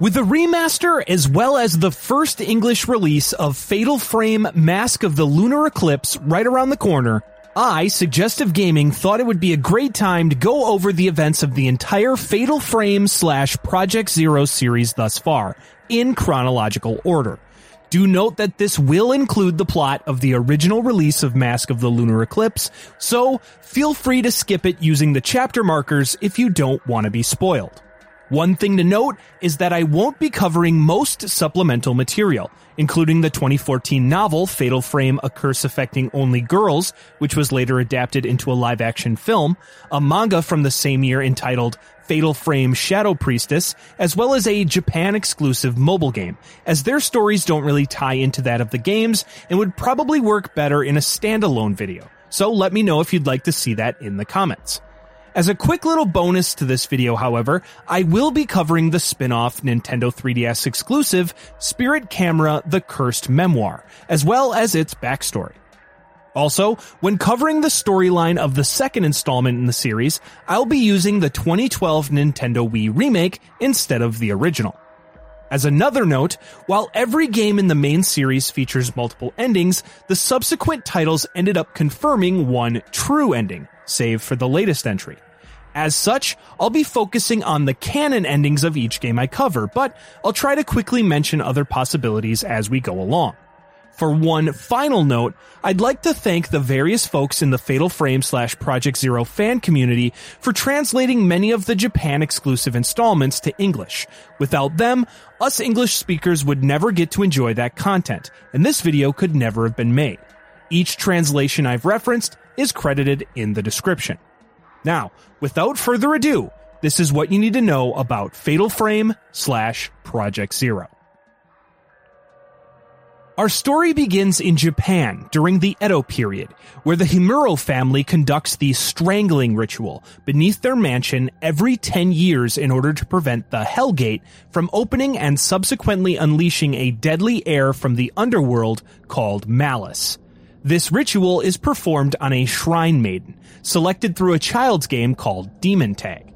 With the remaster as well as the first English release of Fatal Frame Mask of the Lunar Eclipse right around the corner, I, Suggestive Gaming, thought it would be a great time to go over the events of the entire Fatal Frame slash Project Zero series thus far, in chronological order. Do note that this will include the plot of the original release of Mask of the Lunar Eclipse, so feel free to skip it using the chapter markers if you don't want to be spoiled. One thing to note is that I won't be covering most supplemental material, including the 2014 novel Fatal Frame A Curse Affecting Only Girls, which was later adapted into a live action film, a manga from the same year entitled Fatal Frame Shadow Priestess, as well as a Japan exclusive mobile game, as their stories don't really tie into that of the games and would probably work better in a standalone video. So let me know if you'd like to see that in the comments. As a quick little bonus to this video, however, I will be covering the spin-off Nintendo 3DS exclusive Spirit Camera The Cursed Memoir, as well as its backstory. Also, when covering the storyline of the second installment in the series, I'll be using the 2012 Nintendo Wii remake instead of the original. As another note, while every game in the main series features multiple endings, the subsequent titles ended up confirming one true ending, save for the latest entry. As such, I'll be focusing on the canon endings of each game I cover, but I'll try to quickly mention other possibilities as we go along. For one final note, I'd like to thank the various folks in the Fatal Frame slash Project Zero fan community for translating many of the Japan exclusive installments to English. Without them, us English speakers would never get to enjoy that content, and this video could never have been made. Each translation I've referenced is credited in the description. Now, without further ado, this is what you need to know about Fatal Frame slash Project Zero. Our story begins in Japan during the Edo period, where the Himuro family conducts the strangling ritual beneath their mansion every 10 years in order to prevent the Hellgate from opening and subsequently unleashing a deadly air from the underworld called Malice. This ritual is performed on a shrine maiden, selected through a child's game called Demon Tag.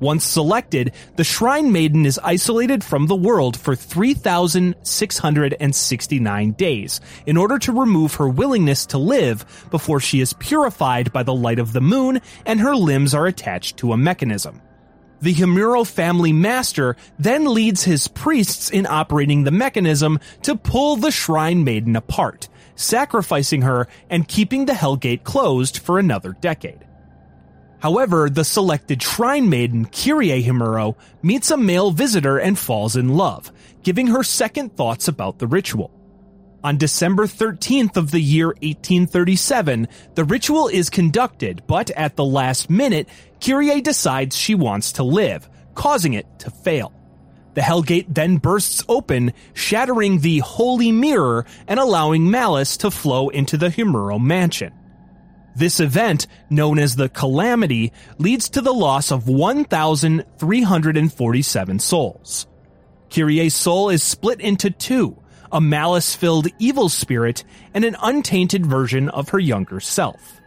Once selected, the Shrine Maiden is isolated from the world for 3,669 days in order to remove her willingness to live before she is purified by the light of the moon and her limbs are attached to a mechanism. The Himuro family master then leads his priests in operating the mechanism to pull the Shrine Maiden apart, sacrificing her and keeping the Hellgate closed for another decade. However, the selected shrine maiden, Kirie Himuro, meets a male visitor and falls in love, giving her second thoughts about the ritual. On December 13th of the year 1837, the ritual is conducted, but at the last minute, Kirie decides she wants to live, causing it to fail. The Hellgate then bursts open, shattering the Holy Mirror and allowing malice to flow into the Himuro mansion. This event, known as the Calamity, leads to the loss of 1,347 souls. Kirie's soul is split into two, a malice-filled evil spirit and an untainted version of her younger self.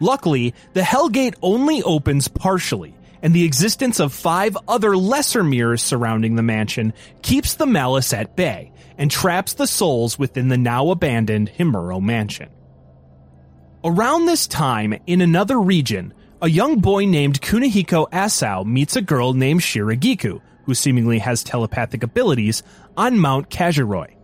Luckily, the Hellgate only opens partially, and the existence of five other lesser mirrors surrounding the mansion keeps the malice at bay and traps the souls within the now abandoned Himuro mansion. Around this time, in another region, a young boy named Kunihiko Asao meets a girl named Shiragiku, who seemingly has telepathic abilities, on Mount Kajiroi.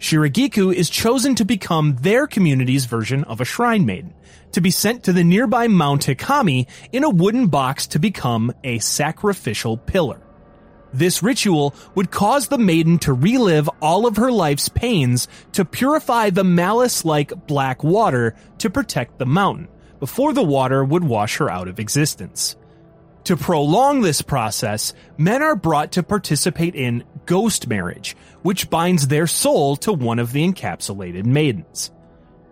Shiragiku is chosen to become their community's version of a shrine maiden, to be sent to the nearby Mount Hikami in a wooden box to become a sacrificial pillar. This ritual would cause the maiden to relive all of her life's pains to purify the malice-like black water to protect the mountain, before the water would wash her out of existence. To prolong this process, men are brought to participate in ghost marriage, which binds their soul to one of the encapsulated maidens.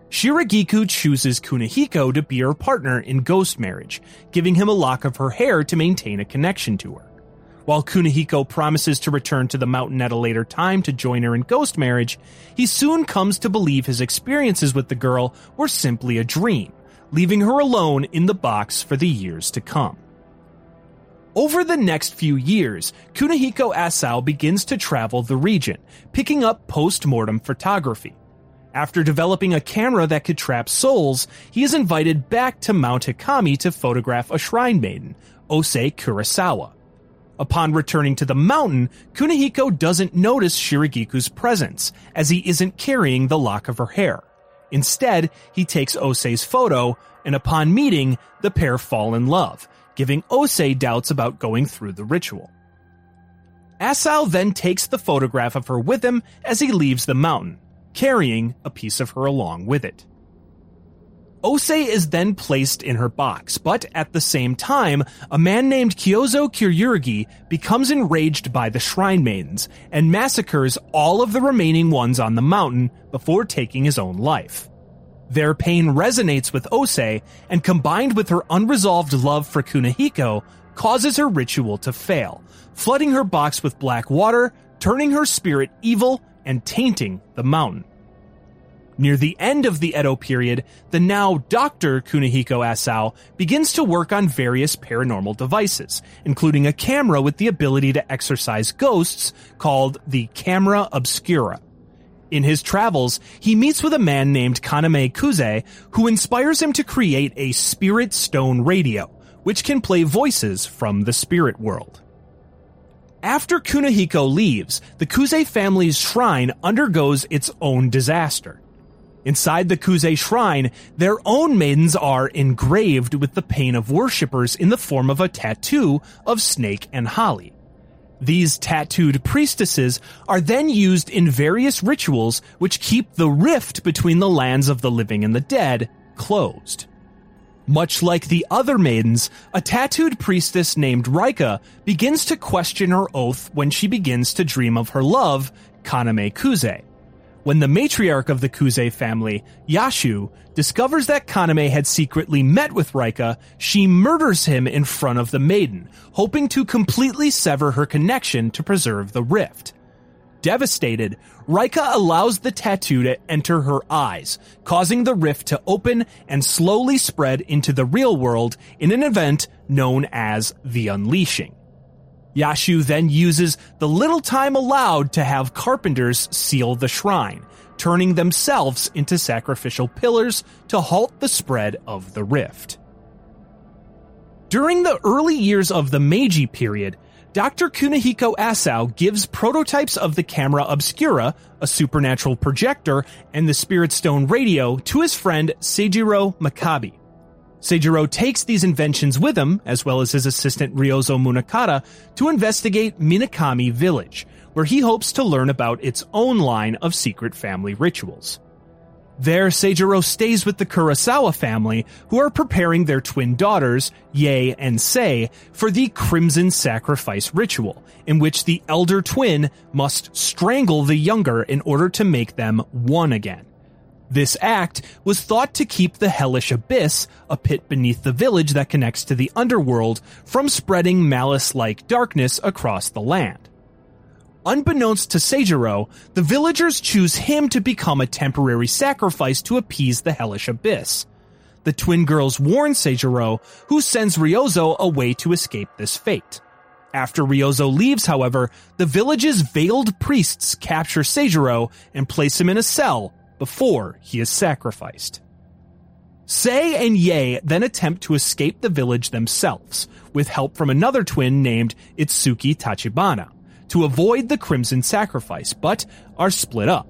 Shiragiku chooses Kunihiko to be her partner in ghost marriage, giving him a lock of her hair to maintain a connection to her. While Kunihiko promises to return to the mountain at a later time to join her in ghost marriage, he soon comes to believe his experiences with the girl were simply a dream, leaving her alone in the box for the years to come. Over the next few years, Kunihiko Asao begins to travel the region, picking up post-mortem photography. After developing a camera that could trap souls, he is invited back to Mount Hikami to photograph a shrine maiden, Ose Kurosawa. Upon returning to the mountain, Kunihiko doesn't notice Shiragiku's presence, as he isn't carrying the lock of her hair. Instead, he takes Ose's photo, and upon meeting, the pair fall in love, giving Ose doubts about going through the ritual. Asao then takes the photograph of her with him as he leaves the mountain, carrying a piece of her along with it. Ose is then placed in her box, but at the same time, a man named Kyozo Kyurugi becomes enraged by the Shrine Maidens and massacres all of the remaining ones on the mountain before taking his own life. Their pain resonates with Ose, and combined with her unresolved love for Kunihiko, causes her ritual to fail, flooding her box with black water, turning her spirit evil, and tainting the mountain. Near the end of the Edo period, the now Dr. Kunihiko Asao begins to work on various paranormal devices, including a camera with the ability to exorcise ghosts called the Camera Obscura. In his travels, he meets with a man named Kaname Kuze, who inspires him to create a spirit stone radio, which can play voices from the spirit world. After Kunihiko leaves, the Kuze family's shrine undergoes its own disaster. Inside the Kuze shrine, their own maidens are engraved with the pain of worshippers in the form of a tattoo of snake and holly. These tattooed priestesses are then used in various rituals which keep the rift between the lands of the living and the dead closed. Much like the other maidens, a tattooed priestess named Rika begins to question her oath when she begins to dream of her love, Kaname Kuze. When the matriarch of the Kuze family, Yashu, discovers that Kaname had secretly met with Rika, she murders him in front of the maiden, hoping to completely sever her connection to preserve the rift. Devastated, Rika allows the tattoo to enter her eyes, causing the rift to open and slowly spread into the real world in an event known as the Unleashing. Yashu then uses the little time allowed to have carpenters seal the shrine, turning themselves into sacrificial pillars to halt the spread of the rift. During the early years of the Meiji period, Dr. Kunihiko Asao gives prototypes of the camera obscura, a supernatural projector, and the Spirit Stone radio to his friend Seijiro Makabe. Seijiro takes these inventions with him, as well as his assistant Ryozo Munakata, to investigate Minakami Village, where he hopes to learn about its own line of secret family rituals. There, Seijiro stays with the Kurosawa family, who are preparing their twin daughters, Yae and Sae, for the Crimson Sacrifice ritual, in which the elder twin must strangle the younger in order to make them one again. This act was thought to keep the Hellish Abyss, a pit beneath the village that connects to the underworld, from spreading malice-like darkness across the land. Unbeknownst to Seijiro, the villagers choose him to become a temporary sacrifice to appease the Hellish Abyss. The twin girls warn Seijiro, who sends Ryozo away to escape this fate. After Ryozo leaves, however, the village's veiled priests capture Seijiro and place him in a cell before he is sacrificed. Sae and Yae then attempt to escape the village themselves, with help from another twin named Itsuki Tachibana, to avoid the Crimson Sacrifice, but are split up.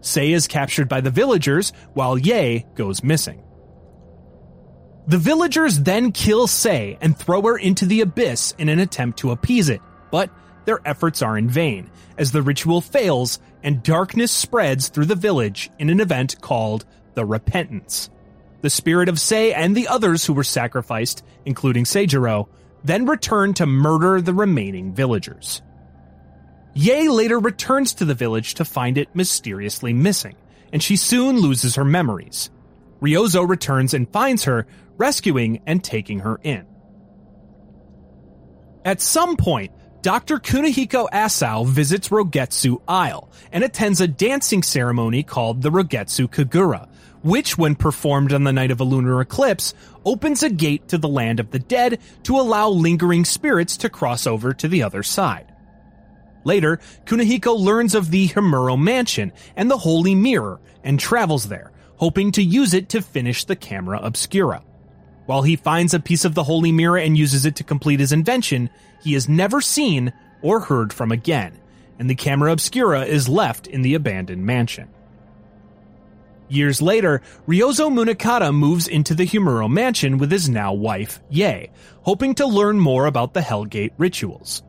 Sae is captured by the villagers, while Yae goes missing. The villagers then kill Sae and throw her into the abyss in an attempt to appease it, but their efforts are in vain, as the ritual fails and darkness spreads through the village in an event called the Repentance. The spirit of Sae and the others who were sacrificed, including Seijiro, then return to murder the remaining villagers. Yae later returns to the village to find it mysteriously missing, and she soon loses her memories. Ryozo returns and finds her, rescuing and taking her in. At some point, Dr. Kunihiko Asao visits Rogetsu Isle and attends a dancing ceremony called the Rogetsu Kagura, which, when performed on the night of a lunar eclipse, opens a gate to the land of the dead to allow lingering spirits to cross over to the other side. Later, Kunihiko learns of the Himuro Mansion and the Holy Mirror and travels there, hoping to use it to finish the camera obscura. While he finds a piece of the Holy Mirror and uses it to complete his invention, he is never seen or heard from again, and the camera obscura is left in the abandoned mansion. Years later, Ryozo Munakata moves into the Himuro mansion with his now wife, Yae, hoping to learn more about the Hellgate rituals.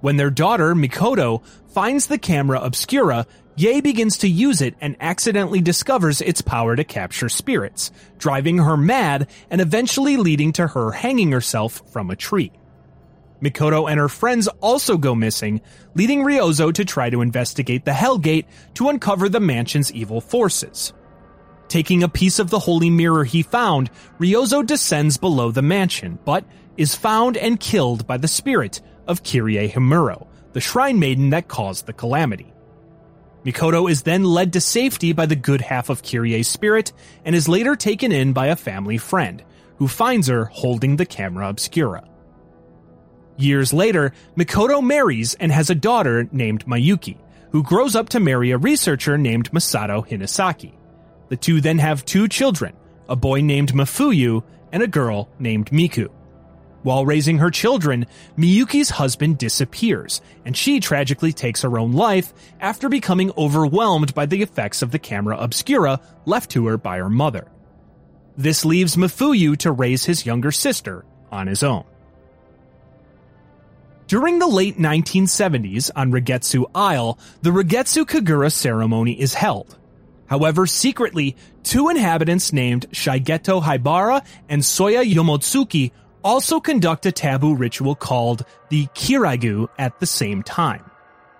When their daughter, Mikoto, finds the camera obscura, Yae begins to use it and accidentally discovers its power to capture spirits, driving her mad and eventually leading to her hanging herself from a tree. Mikoto and her friends also go missing, leading Ryozo to try to investigate the Hellgate to uncover the mansion's evil forces. Taking a piece of the holy mirror he found, Ryozo descends below the mansion, but is found and killed by the spirit of Kirie Himuro, the shrine maiden that caused the calamity. Mikoto is then led to safety by the good half of Kirie's spirit and is later taken in by a family friend, who finds her holding the camera obscura. Years later, Mikoto marries and has a daughter named Miyuki, who grows up to marry a researcher named Masato Hinasaki. The two then have two children, a boy named Mafuyu and a girl named Miku. While raising her children, Miyuki's husband disappears, and she tragically takes her own life after becoming overwhelmed by the effects of the camera obscura left to her by her mother. This leaves Mafuyu to raise his younger sister on his own. During the late 1970s on Rogetsu Isle, the Rogetsu Kagura ceremony is held. However, secretly, two inhabitants named Shigeto Haibara and Soya Yomotsuki also conduct a taboo ritual called the Kiragu at the same time.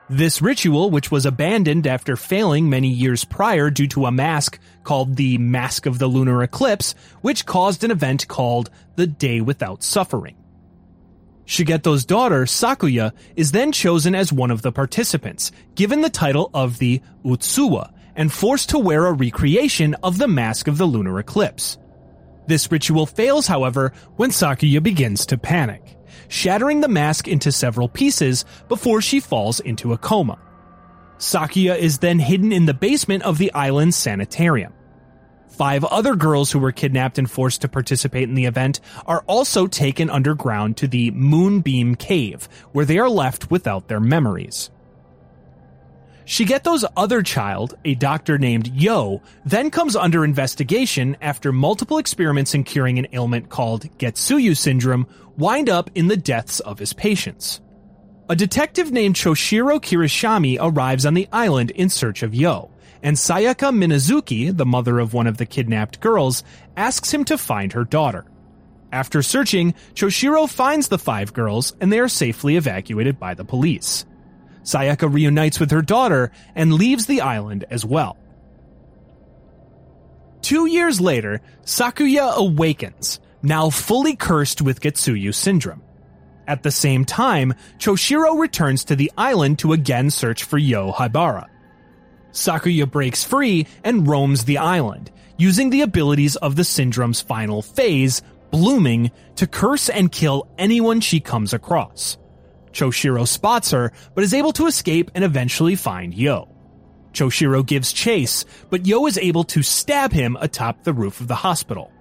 This ritual, which was abandoned after failing many years prior due to a mask called the Mask of the Lunar Eclipse, which caused an event called the Day Without Suffering. Shigeto's daughter, Sakuya, is then chosen as one of the participants, given the title of the Utsuwa, and forced to wear a recreation of the Mask of the Lunar Eclipse. This ritual fails, however, when Sakuya begins to panic, shattering the mask into several pieces before she falls into a coma. Sakuya is then hidden in the basement of the island's sanitarium. Five other girls who were kidnapped and forced to participate in the event are also taken underground to the Moonbeam Cave, where they are left without their memories. Shigeto's other child, a doctor named Yo, then comes under investigation after multiple experiments in curing an ailment called Getsuyu syndrome wind up in the deaths of his patients. A detective named Choshiro Kirishima arrives on the island in search of Yo, and Sayaka Minazuki, the mother of one of the kidnapped girls, asks him to find her daughter. After searching, Choshiro finds the five girls and they are safely evacuated by the police. Sayaka reunites with her daughter and leaves the island as well. Two years later, Sakuya awakens, now fully cursed with Getsuyu syndrome. At the same time, Choshiro returns to the island to again search for Yo Haibara. Sakuya breaks free and roams the island, using the abilities of the syndrome's final phase, blooming, to curse and kill anyone she comes across. Choshiro spots her, but is able to escape and eventually find Yo. Choshiro gives chase, but Yo is able to stab him atop the roof of the hospital.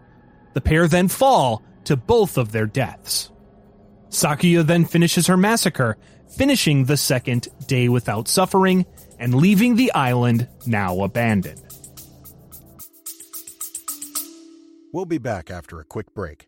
The pair then fall to both of their deaths. Sakuya then finishes her massacre, finishing the second day without suffering and leaving the island now abandoned. We'll be back after a quick break.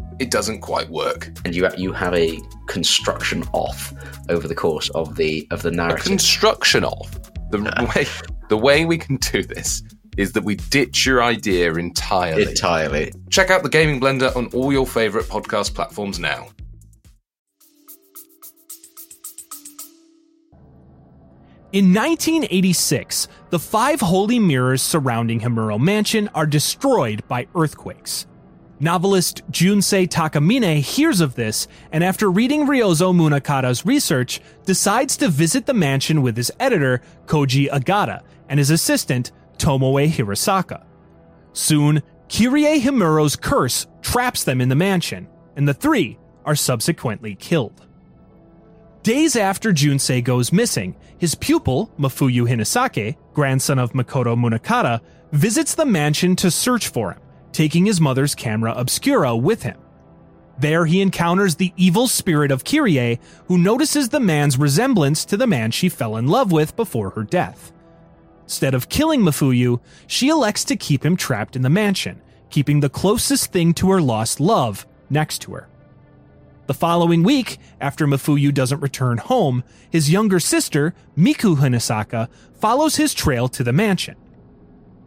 it doesn't quite work. And you you have a construction off over the course of the of the narrative. A construction off. The way the way we can do this is that we ditch your idea entirely. Entirely. Check out the Gaming Blender on all your favorite podcast platforms now. In 1986, the five holy mirrors surrounding Himuro Mansion are destroyed by earthquakes. Novelist Junsei Takamine hears of this and, after reading Ryozo Munakata's research, decides to visit the mansion with his editor, Koji Agata, and his assistant, Tomoe Hirasaka. Soon, Kirie Himuro's curse traps them in the mansion, and the three are subsequently killed. Days after Junsei goes missing, his pupil, Mafuyu Hinasaki, grandson of Mikoto Munakata, visits the mansion to search for him, taking his mother's camera obscura with him. There he encounters the evil spirit of Kirie, who notices the man's resemblance to the man she fell in love with before her death. Instead of killing Mafuyu, she elects to keep him trapped in the mansion, keeping the closest thing to her lost love next to her. The following week, after Mafuyu doesn't return home, his younger sister, Miku Hinasaki, follows his trail to the mansion.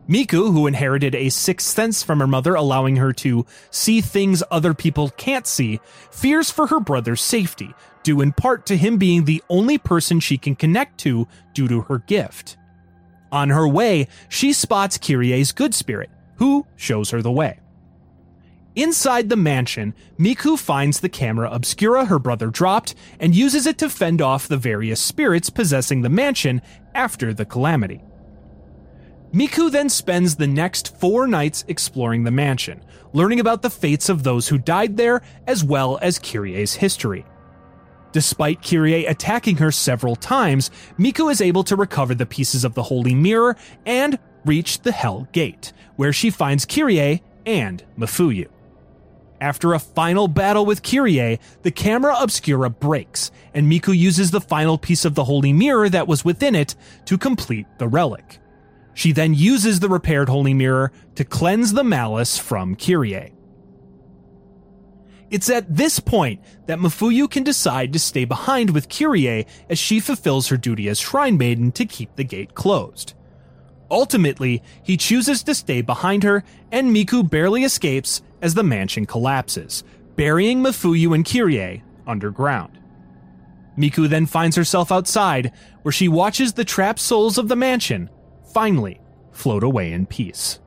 Miku, who inherited a sixth sense from her mother, allowing her to see things other people can't see, fears for her brother's safety, due in part to him being the only person she can connect to due to her gift. On her way, she spots Kirie's good spirit, who shows her the way. Inside the mansion, Miku finds the camera obscura her brother dropped and uses it to fend off the various spirits possessing the mansion after the calamity. Miku then spends the next four nights exploring the mansion, learning about the fates of those who died there as well as Kirie's history. Despite Kirie attacking her several times, Miku is able to recover the pieces of the Holy Mirror and reach the Hell Gate, where she finds Kirie and Mafuyu. After a final battle with Kirie, the camera obscura breaks, and Miku uses the final piece of the Holy Mirror that was within it to complete the relic. She then uses the repaired Holy Mirror to cleanse the malice from Kirie. It's at this point that Mafuyu can decide to stay behind with Kirie as she fulfills her duty as Shrine Maiden to keep the gate closed. Ultimately, he chooses to stay behind her, and Miku barely escapes as the mansion collapses, burying Mafuyu and Kirie underground. Miku then finds herself outside, where she watches the trapped souls of the mansion finally float away in peace.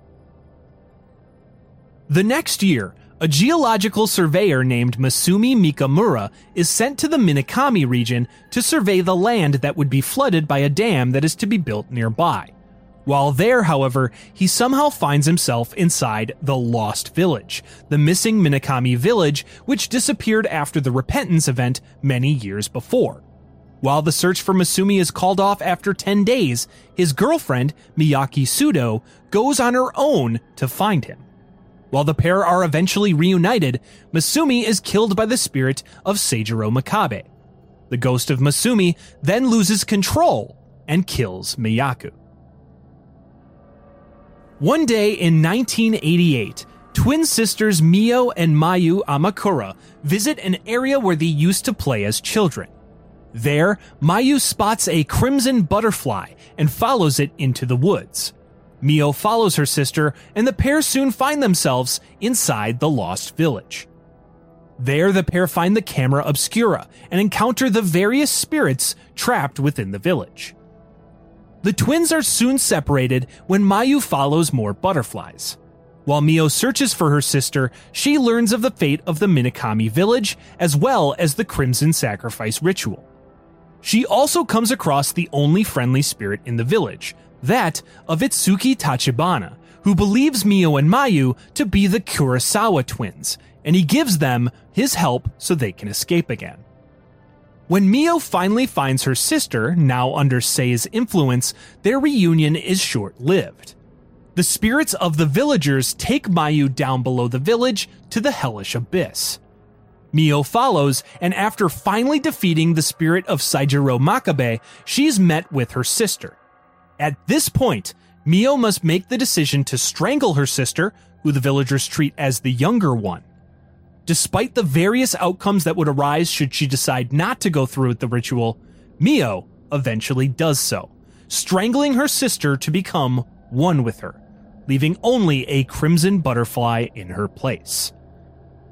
The next year, a geological surveyor named Masumi Makimura is sent to the Minakami region to survey the land that would be flooded by a dam that is to be built nearby. While there, however, he somehow finds himself inside the Lost Village, the missing Minakami village which disappeared after the Repentance event many years before. While the search for Masumi is called off after 10 days, his girlfriend, Miyako Sudo, goes on her own to find him. While the pair are eventually reunited, Masumi is killed by the spirit of Seijiro Makabe. The ghost of Masumi then loses control and kills Miyako. One day in 1988, twin sisters Mio and Mayu Amakura visit an area where they used to play as children. There, Mayu spots a crimson butterfly and follows it into the woods. Mio follows her sister, and the pair soon find themselves inside the lost village. There, the pair find the camera obscura and encounter the various spirits trapped within the village. The twins are soon separated when Mayu follows more butterflies. While Mio searches for her sister, she learns of the fate of the Minakami village as well as the Crimson Sacrifice ritual. She also comes across the only friendly spirit in the village, that of Itsuki Tachibana, who believes Mio and Mayu to be the Kurosawa twins, and he gives them his help so they can escape again. When Mio finally finds her sister, now under Sae's influence, their reunion is short lived. The spirits of the villagers take Mayu down below the village to the hellish abyss. Mio follows, and after finally defeating the spirit of Seijiro Makabe, she's met with her sister. At this point, Mio must make the decision to strangle her sister, who the villagers treat as the younger one. Despite the various outcomes that would arise should she decide not to go through with the ritual, Mio eventually does so, strangling her sister to become one with her, leaving only a crimson butterfly in her place.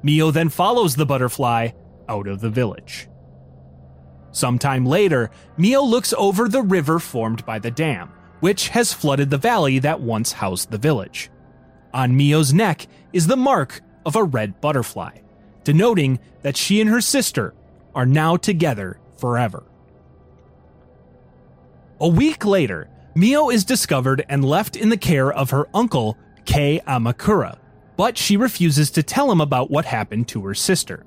Mio then follows the butterfly out of the village. Sometime later, Mio looks over the river formed by the dam, which has flooded the valley that once housed the village. On Mio's neck is the mark of a red butterfly, denoting that she and her sister are now together forever. A week later, Mio is discovered and left in the care of her uncle, Kei Amakura, but she refuses to tell him about what happened to her sister.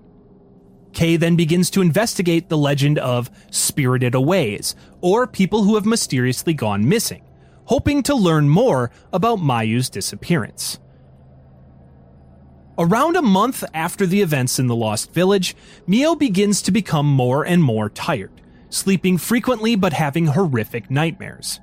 Kei then begins to investigate the legend of spirited aways, or people who have mysteriously gone missing, hoping to learn more about Mayu's disappearance. Around a month after the events in the Lost Village, Mio begins to become more and more tired, sleeping frequently but having horrific nightmares.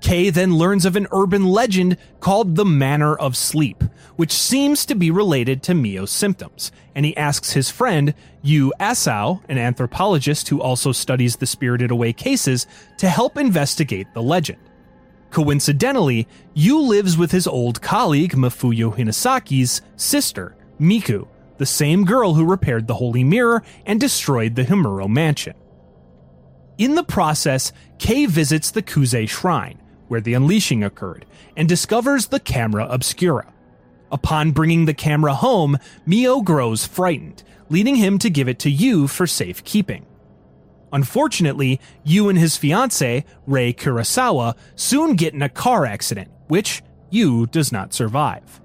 Kei then learns of an urban legend called the Manor of Sleep, which seems to be related to Mio's symptoms, and he asks his friend, Yu Asao, an anthropologist who also studies the spirited away cases, to help investigate the legend. Coincidentally, Yu lives with his old colleague Mafuyu Hinasaki's sister, Miku, the same girl who repaired the Holy Mirror and destroyed the Himuro mansion. In the process, Kei visits the Kuze Shrine, where the unleashing occurred, and discovers the camera obscura. Upon bringing the camera home, Mio grows frightened, leading him to give it to Yu for safekeeping. Unfortunately, Yu and his fiancee, Rei Kurosawa, soon get in a car accident, which Yu does not survive.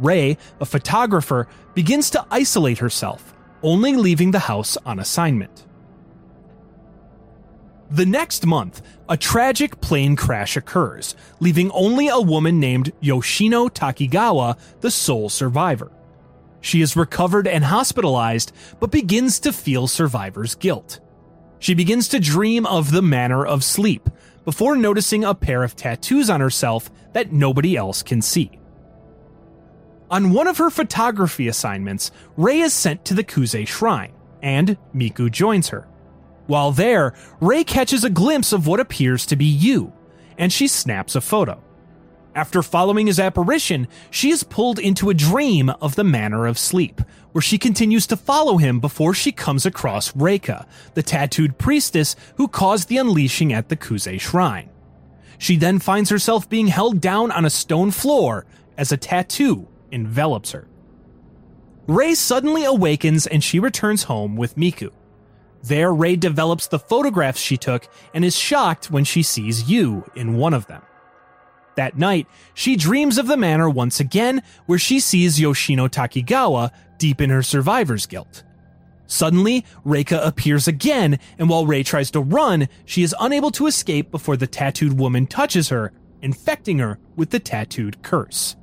Rei, a photographer, begins to isolate herself, only leaving the house on assignment. The next month, a tragic plane crash occurs, leaving only a woman named Yoshino Takigawa the sole survivor. She is recovered and hospitalized, but begins to feel survivor's guilt. She begins to dream of the manor of sleep before noticing a pair of tattoos on herself that nobody else can see. On one of her photography assignments, Rei is sent to the Kuze shrine, and Miku joins her. While there, Rei catches a glimpse of what appears to be Yu, and she snaps a photo. After following his apparition, she is pulled into a dream of the manor of sleep, where she continues to follow him before she comes across Reika, the tattooed priestess who caused the unleashing at the Kuze shrine. She then finds herself being held down on a stone floor as a tattoo envelops her. Rei suddenly awakens and she returns home with Miku. There, Rei develops the photographs she took and is shocked when she sees Yu in one of them. That night, she dreams of the manor once again, where she sees Yoshino Takigawa deep in her survivor's guilt. Suddenly, Reika appears again, and while Rei tries to run, she is unable to escape before the tattooed woman touches her, infecting her with the tattooed curse.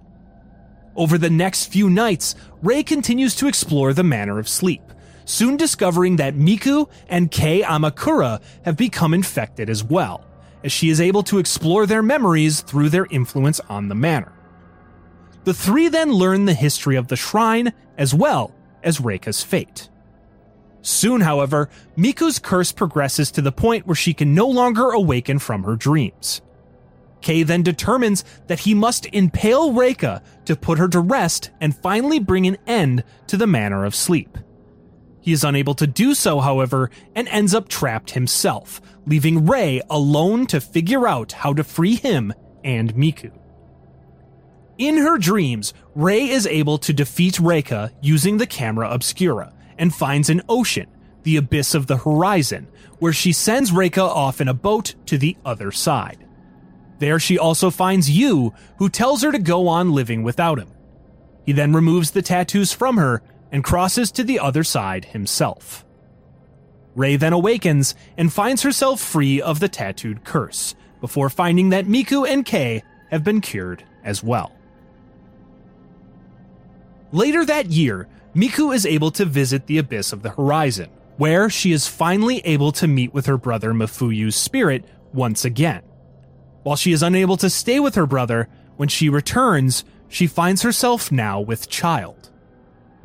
Over the next few nights, Rei continues to explore the Manor of sleep, soon discovering that Miku and Kei Amakura have become infected as well, as she is able to explore their memories through their influence on the manor. The three then learn the history of the shrine as well as Reika's fate. Soon, however, Miku's curse progresses to the point where she can no longer awaken from her dreams. Kei then determines that he must impale Reika to put her to rest and finally bring an end to the manor of sleep. He is unable to do so, however, and ends up trapped himself, leaving Rei alone to figure out how to free him and Miku. In her dreams, Rei is able to defeat Reika using the camera obscura and finds an ocean, the abyss of the horizon, where she sends Reika off in a boat to the other side. There she also finds Yu, who tells her to go on living without him. He then removes the tattoos from her and crosses to the other side himself. Rei then awakens and finds herself free of the tattooed curse, before finding that Miku and Kei have been cured as well. Later that year, Miku is able to visit the Abyss of the Horizon, where she is finally able to meet with her brother Mafuyu's spirit once again. While she is unable to stay with her brother, when she returns, she finds herself now with child.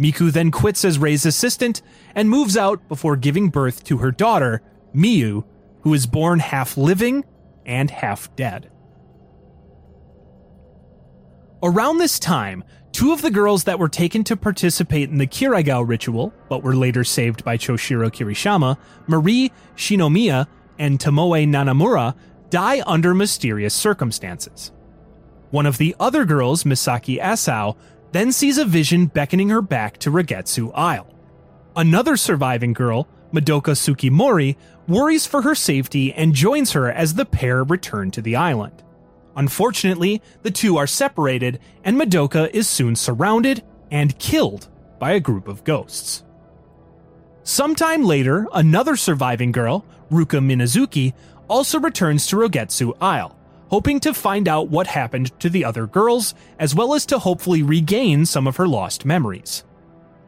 Miku then quits as Rei's assistant and moves out before giving birth to her daughter, Miyu, who is born half living and half dead. Around this time, two of the girls that were taken to participate in the Kirigao ritual, but were later saved by Choshiro Kirishima, Marie Shinomiya and Tomoe Nanamura, die under mysterious circumstances. One of the other girls, Misaki Asao, then sees a vision beckoning her back to Rogetsu Isle. Another surviving girl, Madoka Tsukimori, worries for her safety and joins her as the pair return to the island. Unfortunately, the two are separated, and Madoka is soon surrounded and killed by a group of ghosts. Sometime later, another surviving girl, Ruka Minazuki, also returns to Rogetsu Isle, hoping to find out what happened to the other girls, as well as to hopefully regain some of her lost memories.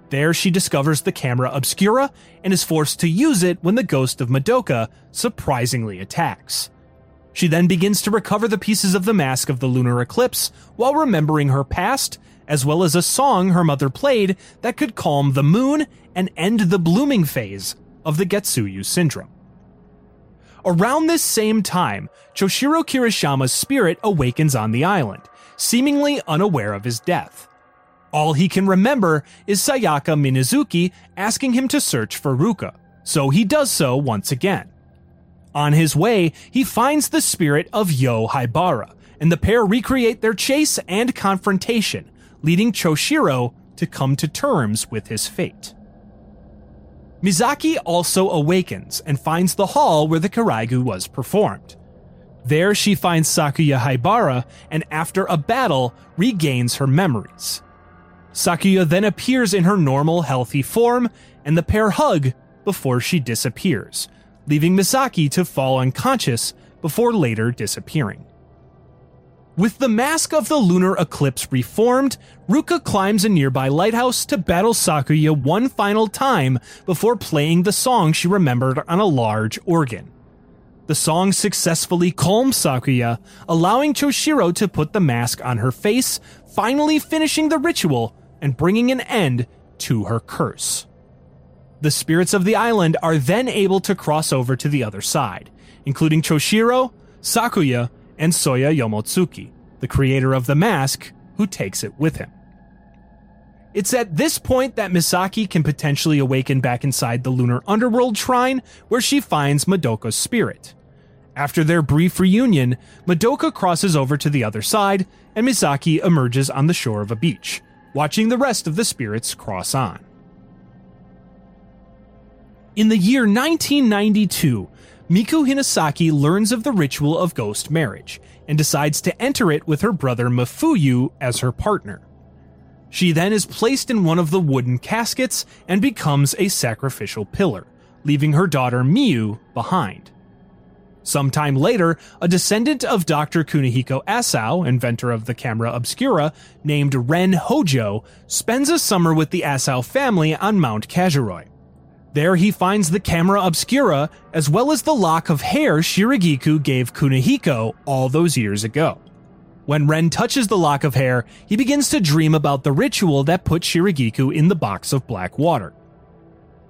There, she discovers the camera obscura and is forced to use it when the ghost of Madoka surprisingly attacks. She then begins to recover the pieces of the mask of the lunar eclipse while remembering her past, as well as a song her mother played that could calm the moon and end the blooming phase of the Getsuyu syndrome. Around this same time, Choshiro Kirishima's spirit awakens on the island, seemingly unaware of his death. All he can remember is Sayaka Minazuki asking him to search for Ruka, so he does so once again. On his way, he finds the spirit of Yo Haibara, and the pair recreate their chase and confrontation, leading Choshiro to come to terms with his fate. Misaki also awakens and finds the hall where the Kiragu was performed. There she finds Sakuya Haibara and after a battle regains her memories. Sakuya then appears in her normal healthy form and the pair hug before she disappears, leaving Misaki to fall unconscious before later disappearing. With the mask of the lunar eclipse reformed, Ruka climbs a nearby lighthouse to battle Sakuya one final time before playing the song she remembered on a large organ. The song successfully calms Sakuya, allowing Choshiro to put the mask on her face, finally finishing the ritual and bringing an end to her curse. The spirits of the island are then able to cross over to the other side, including Choshiro, Sakuya, and Soya Yomotsuki, the creator of the mask, who takes it with him. It's at this point that Misaki can potentially awaken back inside the lunar underworld shrine where she finds Madoka's spirit. After their brief reunion, Madoka crosses over to the other side, and Misaki emerges on the shore of a beach, watching the rest of the spirits cross on. In the year 1992, Miku Hinasaki learns of the ritual of ghost marriage and decides to enter it with her brother Mafuyu as her partner. She then is placed in one of the wooden caskets and becomes a sacrificial pillar, leaving her daughter Miyu behind. Sometime later, a descendant of Dr. Kunihiko Asao, inventor of the camera obscura, named Ren Hojo, spends a summer with the Asao family on Mount Kajiroi. There he finds the camera obscura as well as the lock of hair Shiragiku gave Kunihiko all those years ago. When Ren touches the lock of hair, he begins to dream about the ritual that put Shiragiku in the box of black water.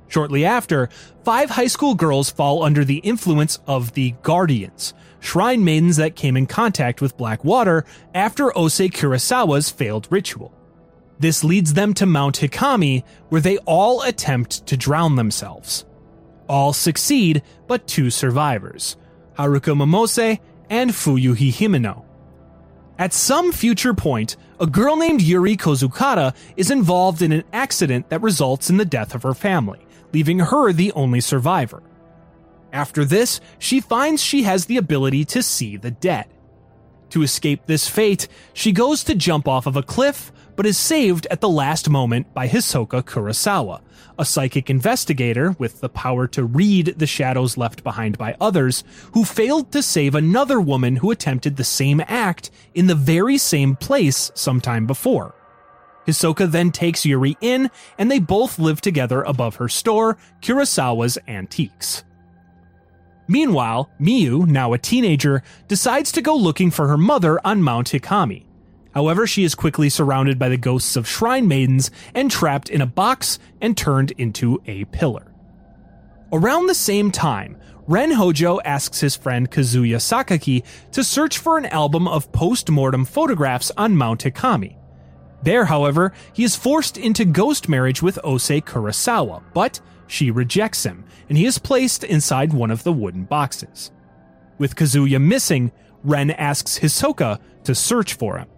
Shortly after, five high school girls fall under the influence of the Guardians, shrine maidens that came in contact with black water after Ose Kurosawa's failed ritual. This leads them to Mount Hikami, where they all attempt to drown themselves. All succeed, but two survivors Haruka Momose and Fuyuhi Himeno. At some future point, a girl named Yuri Kozukata is involved in an accident that results in the death of her family, leaving her the only survivor. After this, she finds she has the ability to see the dead. To escape this fate, she goes to jump off of a cliff, but is saved at the last moment by Hisoka Kurosawa, a psychic investigator with the power to read the shadows left behind by others, who failed to save another woman who attempted the same act in the very same place sometime before. Hisoka then takes Yuri in, and they both live together above her store, Kurosawa's Antiques. Meanwhile, Miyu, now a teenager, decides to go looking for her mother on Mount Hikami. However, she is quickly surrounded by the ghosts of shrine maidens and trapped in a box and turned into a pillar. Around the same time, Ren Hojo asks his friend Kazuya Sakaki to search for an album of post mortem photographs on Mount Hikami. There, however, he is forced into ghost marriage with Ose Kurosawa, but she rejects him, and he is placed inside one of the wooden boxes. With Kazuya missing, Ren asks Hisoka to search for him.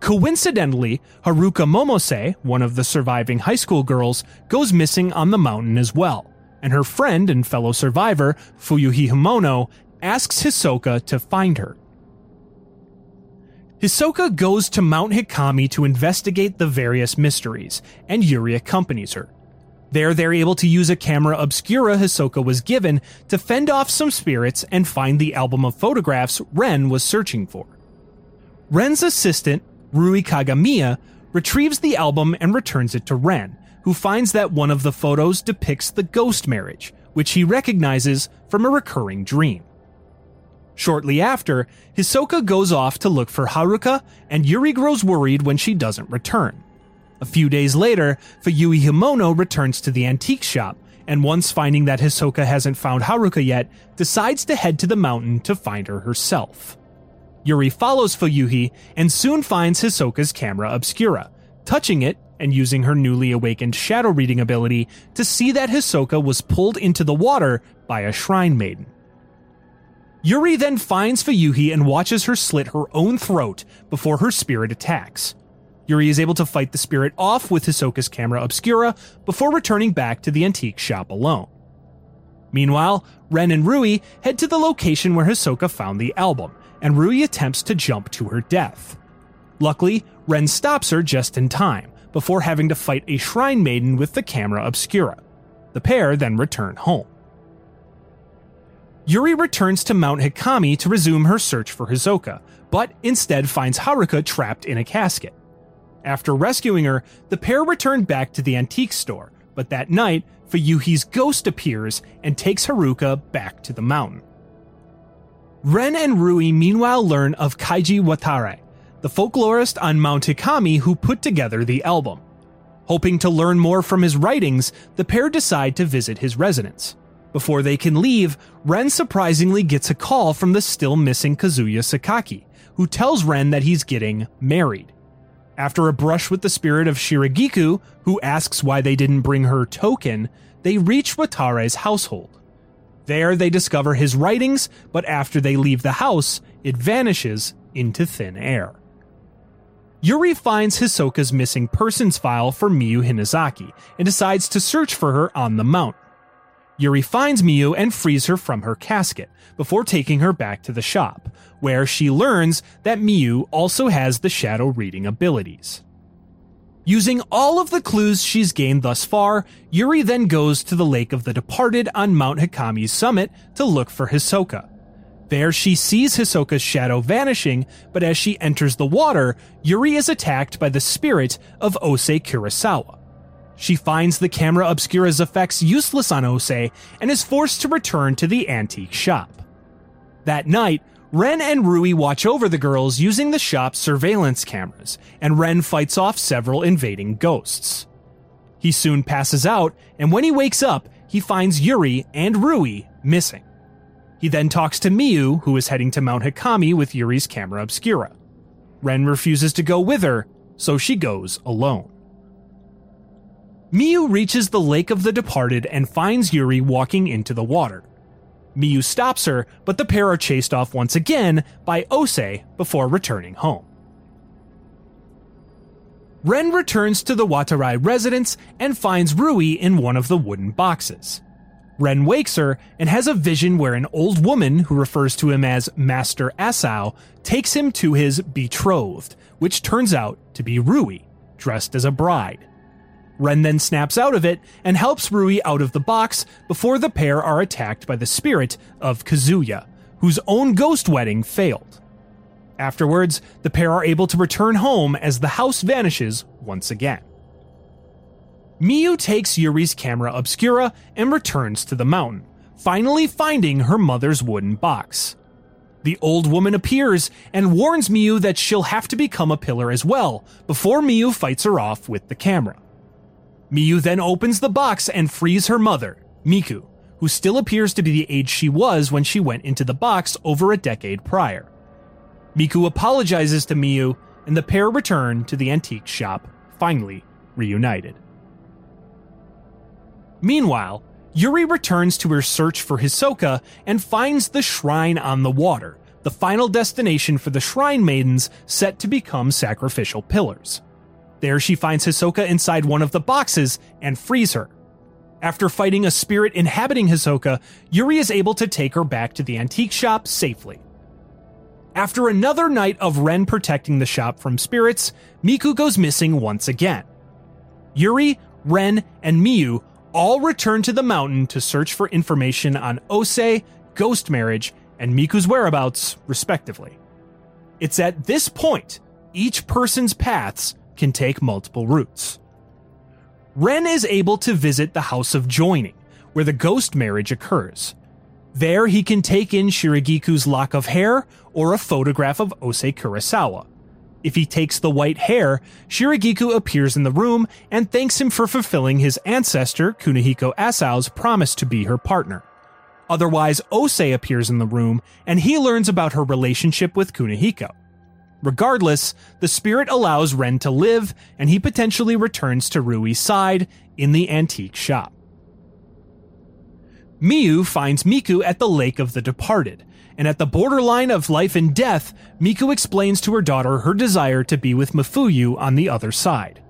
Coincidentally, Haruka Momose, one of the surviving high school girls, goes missing on the mountain as well and her friend and fellow survivor, Fuyuhi Himeno, asks Hisoka to find her. Hisoka goes to Mount Hikami to investigate the various mysteries, and Yuri accompanies her. There, they're able to use a camera obscura Hisoka was given to fend off some spirits and find the album of photographs Ren was searching for. Ren's assistant, Rui Kagamiya, retrieves the album and returns it to Ren, who finds that one of the photos depicts the ghost marriage, which he recognizes from a recurring dream. Shortly after, Hisoka goes off to look for Haruka, and Yuri grows worried when she doesn't return. A few days later, Fuyuhi Himeno returns to the antique shop, and once finding that Hisoka hasn't found Haruka yet, decides to head to the mountain to find her herself. Yuri follows Fuyuhi and soon finds Hisoka's camera obscura. Touching it, and using her newly awakened shadow reading ability to see that Hisoka was pulled into the water by a shrine maiden. Yuri then finds Fuyuhi and watches her slit her own throat before her spirit attacks. Yuri is able to fight the spirit off with Hisoka's camera obscura before returning back to the antique shop alone. Meanwhile, Ren and Rui head to the location where Hisoka found the album, and Rui attempts to jump to her death. Luckily, Ren stops her just in time, before having to fight a shrine maiden with the camera obscura. The pair then return home. Yuri returns to Mount Hikami to resume her search for Hisoka, but instead finds Haruka trapped in a casket. After rescuing her, the pair return back to the antique store, but that night, Fuyuhi's ghost appears and takes Haruka back to the mountain. Ren and Rui meanwhile learn of Kaiji Watarai, the folklorist on Mount Hikami who put together the album. Hoping to learn more from his writings, the pair decide to visit his residence. Before they can leave, Ren surprisingly gets a call from the still missing Kazuya Sakaki, who tells Ren that he's getting married. After a brush with the spirit of Shiragiku, who asks why they didn't bring her token, they reach Watarai's household. There, they discover his writings, but after they leave the house, it vanishes into thin air. Yuri finds Hisoka's missing persons file for Miyu Hinasaki and decides to search for her on the mount. Yuri finds Miyu and frees her from her casket before taking her back to the shop, where she learns that Miyu also has the shadow reading abilities. Using all of the clues she's gained thus far, Yuri then goes to the Lake of the Departed on Mount Hikami's summit to look for Hisoka. There, she sees Hisoka's shadow vanishing, but as she enters the water, Yuri is attacked by the spirit of Ose Kurosawa. She finds the camera obscura's effects useless on Ose and is forced to return to the antique shop. That night, Ren and Rui watch over the girls using the shop's surveillance cameras, and Ren fights off several invading ghosts. He soon passes out, and when he wakes up, he finds Yuri and Rui missing. He then talks to Miyu, who is heading to Mount Hikami with Yuri's camera obscura. Ren refuses to go with her, so she goes alone. Miyu reaches the Lake of the Departed and finds Yuri walking into the water. Miyu stops her, but the pair are chased off once again by Ose before returning home. Ren returns to the Watarai residence and finds Rui in one of the wooden boxes. Ren wakes her and has a vision where an old woman who refers to him as Master Asao takes him to his betrothed, which turns out to be Rui, dressed as a bride. Ren then snaps out of it and helps Rui out of the box before the pair are attacked by the spirit of Kazuya, whose own ghost wedding failed. Afterwards, the pair are able to return home as the house vanishes once again. Miyu takes Yuri's camera obscura and returns to the mountain, finally finding her mother's wooden box. The old woman appears and warns Miyu that she'll have to become a pillar as well before Miyu fights her off with the camera. Miyu then opens the box and frees her mother, Miku, who still appears to be the age she was when she went into the box over a decade prior. Miku apologizes to Miyu, and the pair return to the antique shop, finally reunited. Meanwhile, Yuri returns to her search for Hisoka and finds the shrine on the water, the final destination for the shrine maidens set to become sacrificial pillars. There she finds Hisoka inside one of the boxes and frees her. After fighting a spirit inhabiting Hisoka, Yuri is able to take her back to the antique shop safely. After another night of Ren protecting the shop from spirits, Miku goes missing once again. Yuri, Ren, and Miu all return to the mountain to search for information on Ose, ghost marriage, and Miku's whereabouts, respectively. It's at this point each person's paths can take multiple routes. Ren is able to visit the House of Joining, where the ghost marriage occurs. There, he can take in Shiragiku's lock of hair or a photograph of Ose Kurosawa. If he takes the white hair, Shiragiku appears in the room and thanks him for fulfilling his ancestor, Kunihiko Asao's promise to be her partner. Otherwise, Ose appears in the room and he learns about her relationship with Kunihiko. Regardless, the spirit allows Ren to live and he potentially returns to Rui's side in the antique shop. Miu finds Miku at the Lake of the Departed, and at the borderline of life and death, Miku explains to her daughter her desire to be with Mafuyu on the other side.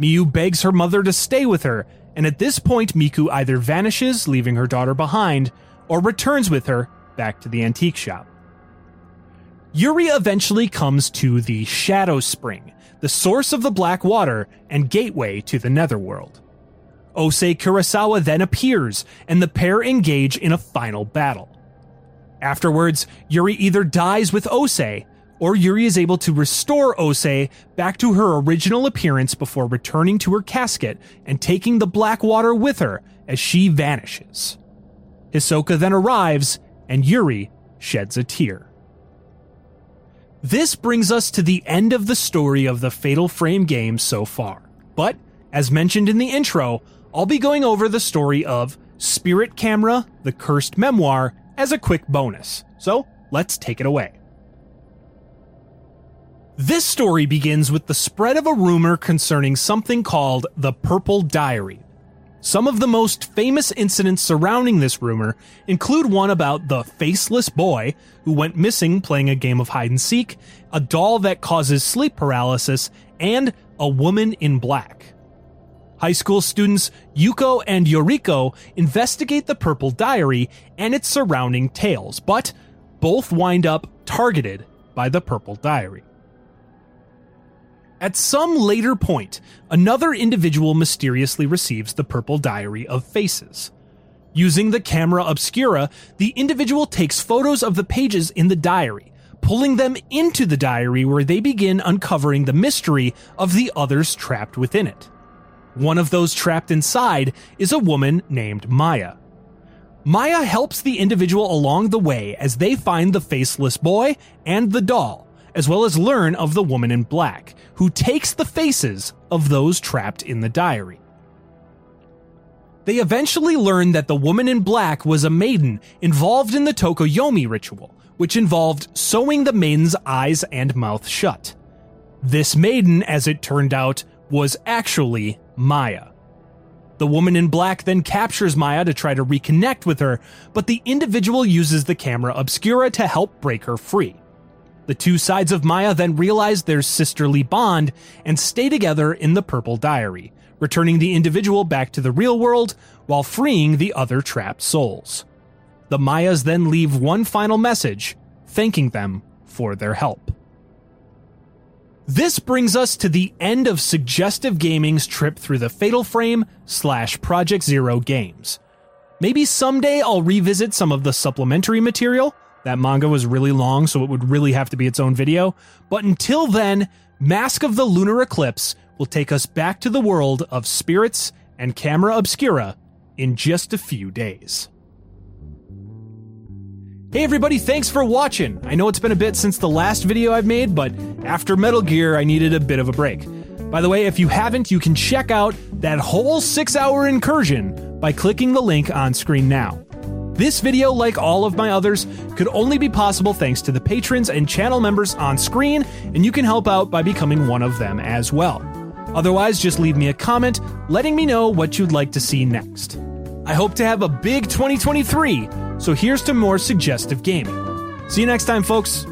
Miu begs her mother to stay with her, and at this point, Miku either vanishes, leaving her daughter behind, or returns with her back to the antique shop. Yuri eventually comes to the Shadow Spring, the source of the black water and gateway to the Netherworld. Ose Kurosawa then appears, and the pair engage in a final battle. Afterwards, Yuri either dies with Ose, or Yuri is able to restore Ose back to her original appearance before returning to her casket and taking the black water with her as she vanishes. Hisoka then arrives, and Yuri sheds a tear. This brings us to the end of the story of the Fatal Frame game so far. But, as mentioned in the intro, I'll be going over the story of Spirit Camera, the Cursed Memoir, as a quick bonus. So, let's take it away. This story begins with the spread of a rumor concerning something called the Purple Diary. Some of the most famous incidents surrounding this rumor include one about the faceless boy who went missing playing a game of hide and seek, a doll that causes sleep paralysis, and a woman in black. High school students Yuko and Yoriko investigate the Purple Diary and its surrounding tales, but both wind up targeted by the Purple Diary. At some later point, another individual mysteriously receives the Purple Diary of Faces. Using the camera obscura, the individual takes photos of the pages in the diary, pulling them into the diary where they begin uncovering the mystery of the others trapped within it. One of those trapped inside is a woman named Maya. Maya helps the individual along the way as they find the faceless boy and the doll, as well as learn of the woman in black, who takes the faces of those trapped in the diary. They eventually learn that the woman in black was a maiden involved in the Tokoyomi ritual, which involved sewing the maiden's eyes and mouth shut. This maiden, as it turned out, was actually Maya. The woman in black then captures Maya to try to reconnect with her, but the individual uses the camera obscura to help break her free. The two sides of Maya then realize their sisterly bond and stay together in the Purple Diary, returning the individual back to the real world while freeing the other trapped souls. The Mayas then leave one final message, thanking them for their help. This brings us to the end of Suggestive Gaming's trip through the Fatal Frame slash Project Zero games. Maybe someday I'll revisit some of the supplementary material. That manga was really long, so it would really have to be its own video. But until then, Mask of the Lunar Eclipse will take us back to the world of spirits and camera obscura in just a few days. Hey everybody, thanks for watching. I know it's been a bit since the last video I've made, but after Metal Gear, I needed a bit of a break. By the way, if you haven't, you can check out that whole six hour incursion by clicking the link on screen now. This video, like all of my others, could only be possible thanks to the patrons and channel members on screen, and you can help out by becoming one of them as well. Otherwise, just leave me a comment letting me know what you'd like to see next. I hope to have a big 2023, so here's to more suggestive gaming. See you next time, folks.